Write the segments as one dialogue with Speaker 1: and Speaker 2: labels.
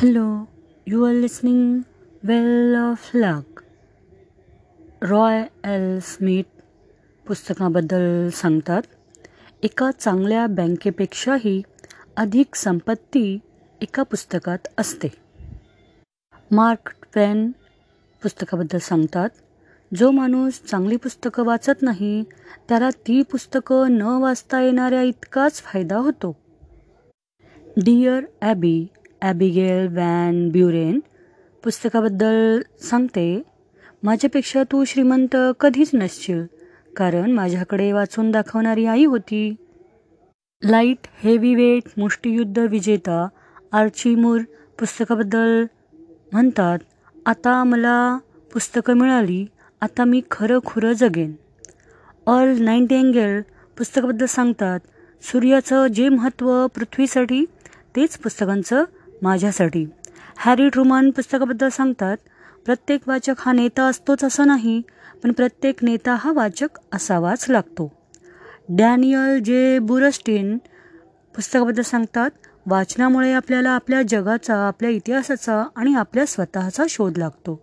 Speaker 1: Hello you are listening well of luck Roy L Smith पुस्तकाबद्दल सांगतात एका चांगल्या बँकेपेक्षाही अधिक संपत्ती एका पुस्तकात असते. मार्क ट्वेन पुस्तकाबद्दल सांगतात जो माणूस चांगली पुस्तकं वाचत नाही त्याला ती पुस्तकं न वाचता येणाऱ्या इतकाच फायदा होतो. Dear Abby Abigail Van Buren पुस्तकाबद्दल सांगते माझ्यापेक्षा तू श्रीमंत कधीच नसशील कारण माझ्याकडे वाचून दाखवणारी आई होती. लाइट हेवी वेट मुष्टियुद्ध विजेता आर्ची मूर पुस्तकाबद्दल म्हणतात आता मला पुस्तकं मिळाली आता मी खरं खुरं जगेन. ऑल अँगेल पुस्तकाबद्दल सांगतात सूर्याचं जे महत्त्व पृथ्वीसाठी तेच पुस्तकांचं माझ्यासाठी. हॅरी ट्रुमन पुस्तकाबद्दल सांगतात प्रत्येक वाचक हा नेता असतोच असं नाही पण प्रत्येक नेता हा वाचक असावाच लागतो. डॅनियल जे बुरस्टीन पुस्तकाबद्दल सांगतात वाचनामुळे आपल्याला आपल्या जगाचा आपल्या इतिहासाचा आणि आपल्या स्वतःचा शोध लागतो.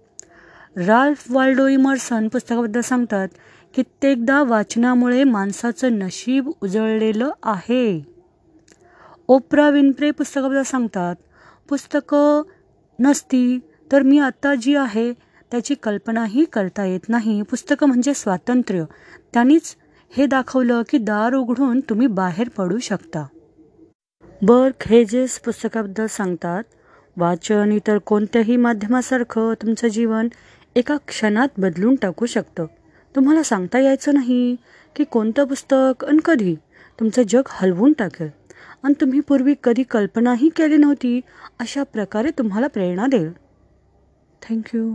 Speaker 1: राल्फ वाल्डो इमर्सन पुस्तकाबद्दल सांगतात कित्येकदा वाचनामुळे माणसाचं नशीब उजळलेलं आहे. ओप्रा विनप्रे पुस्तकाबद्दल सांगतात पुस्तकं नसती तर मी आत्ता जी आहे त्याची कल्पनाही करता येत नाही. पुस्तकं म्हणजे स्वातंत्र्य. त्यांनीच हे दाखवलं की दार उघडून तुम्ही बाहेर पडू शकता. बर्क हेजेस पुस्तकाबद्दल सांगतात वाचन इतर कोणत्याही माध्यमासारखं तुमचं जीवन एका क्षणात बदलून टाकू शकतं. तुम्हाला सांगता यायचं नाही की कोणतं पुस्तक आणि कधी तुमचं जग हलवून टाकेल. आणि तुम्ही पूर्वी कधी कल्पनाही केली नव्हती अशा प्रकारे तुम्हाला प्रेरणा देईल. थँक्यू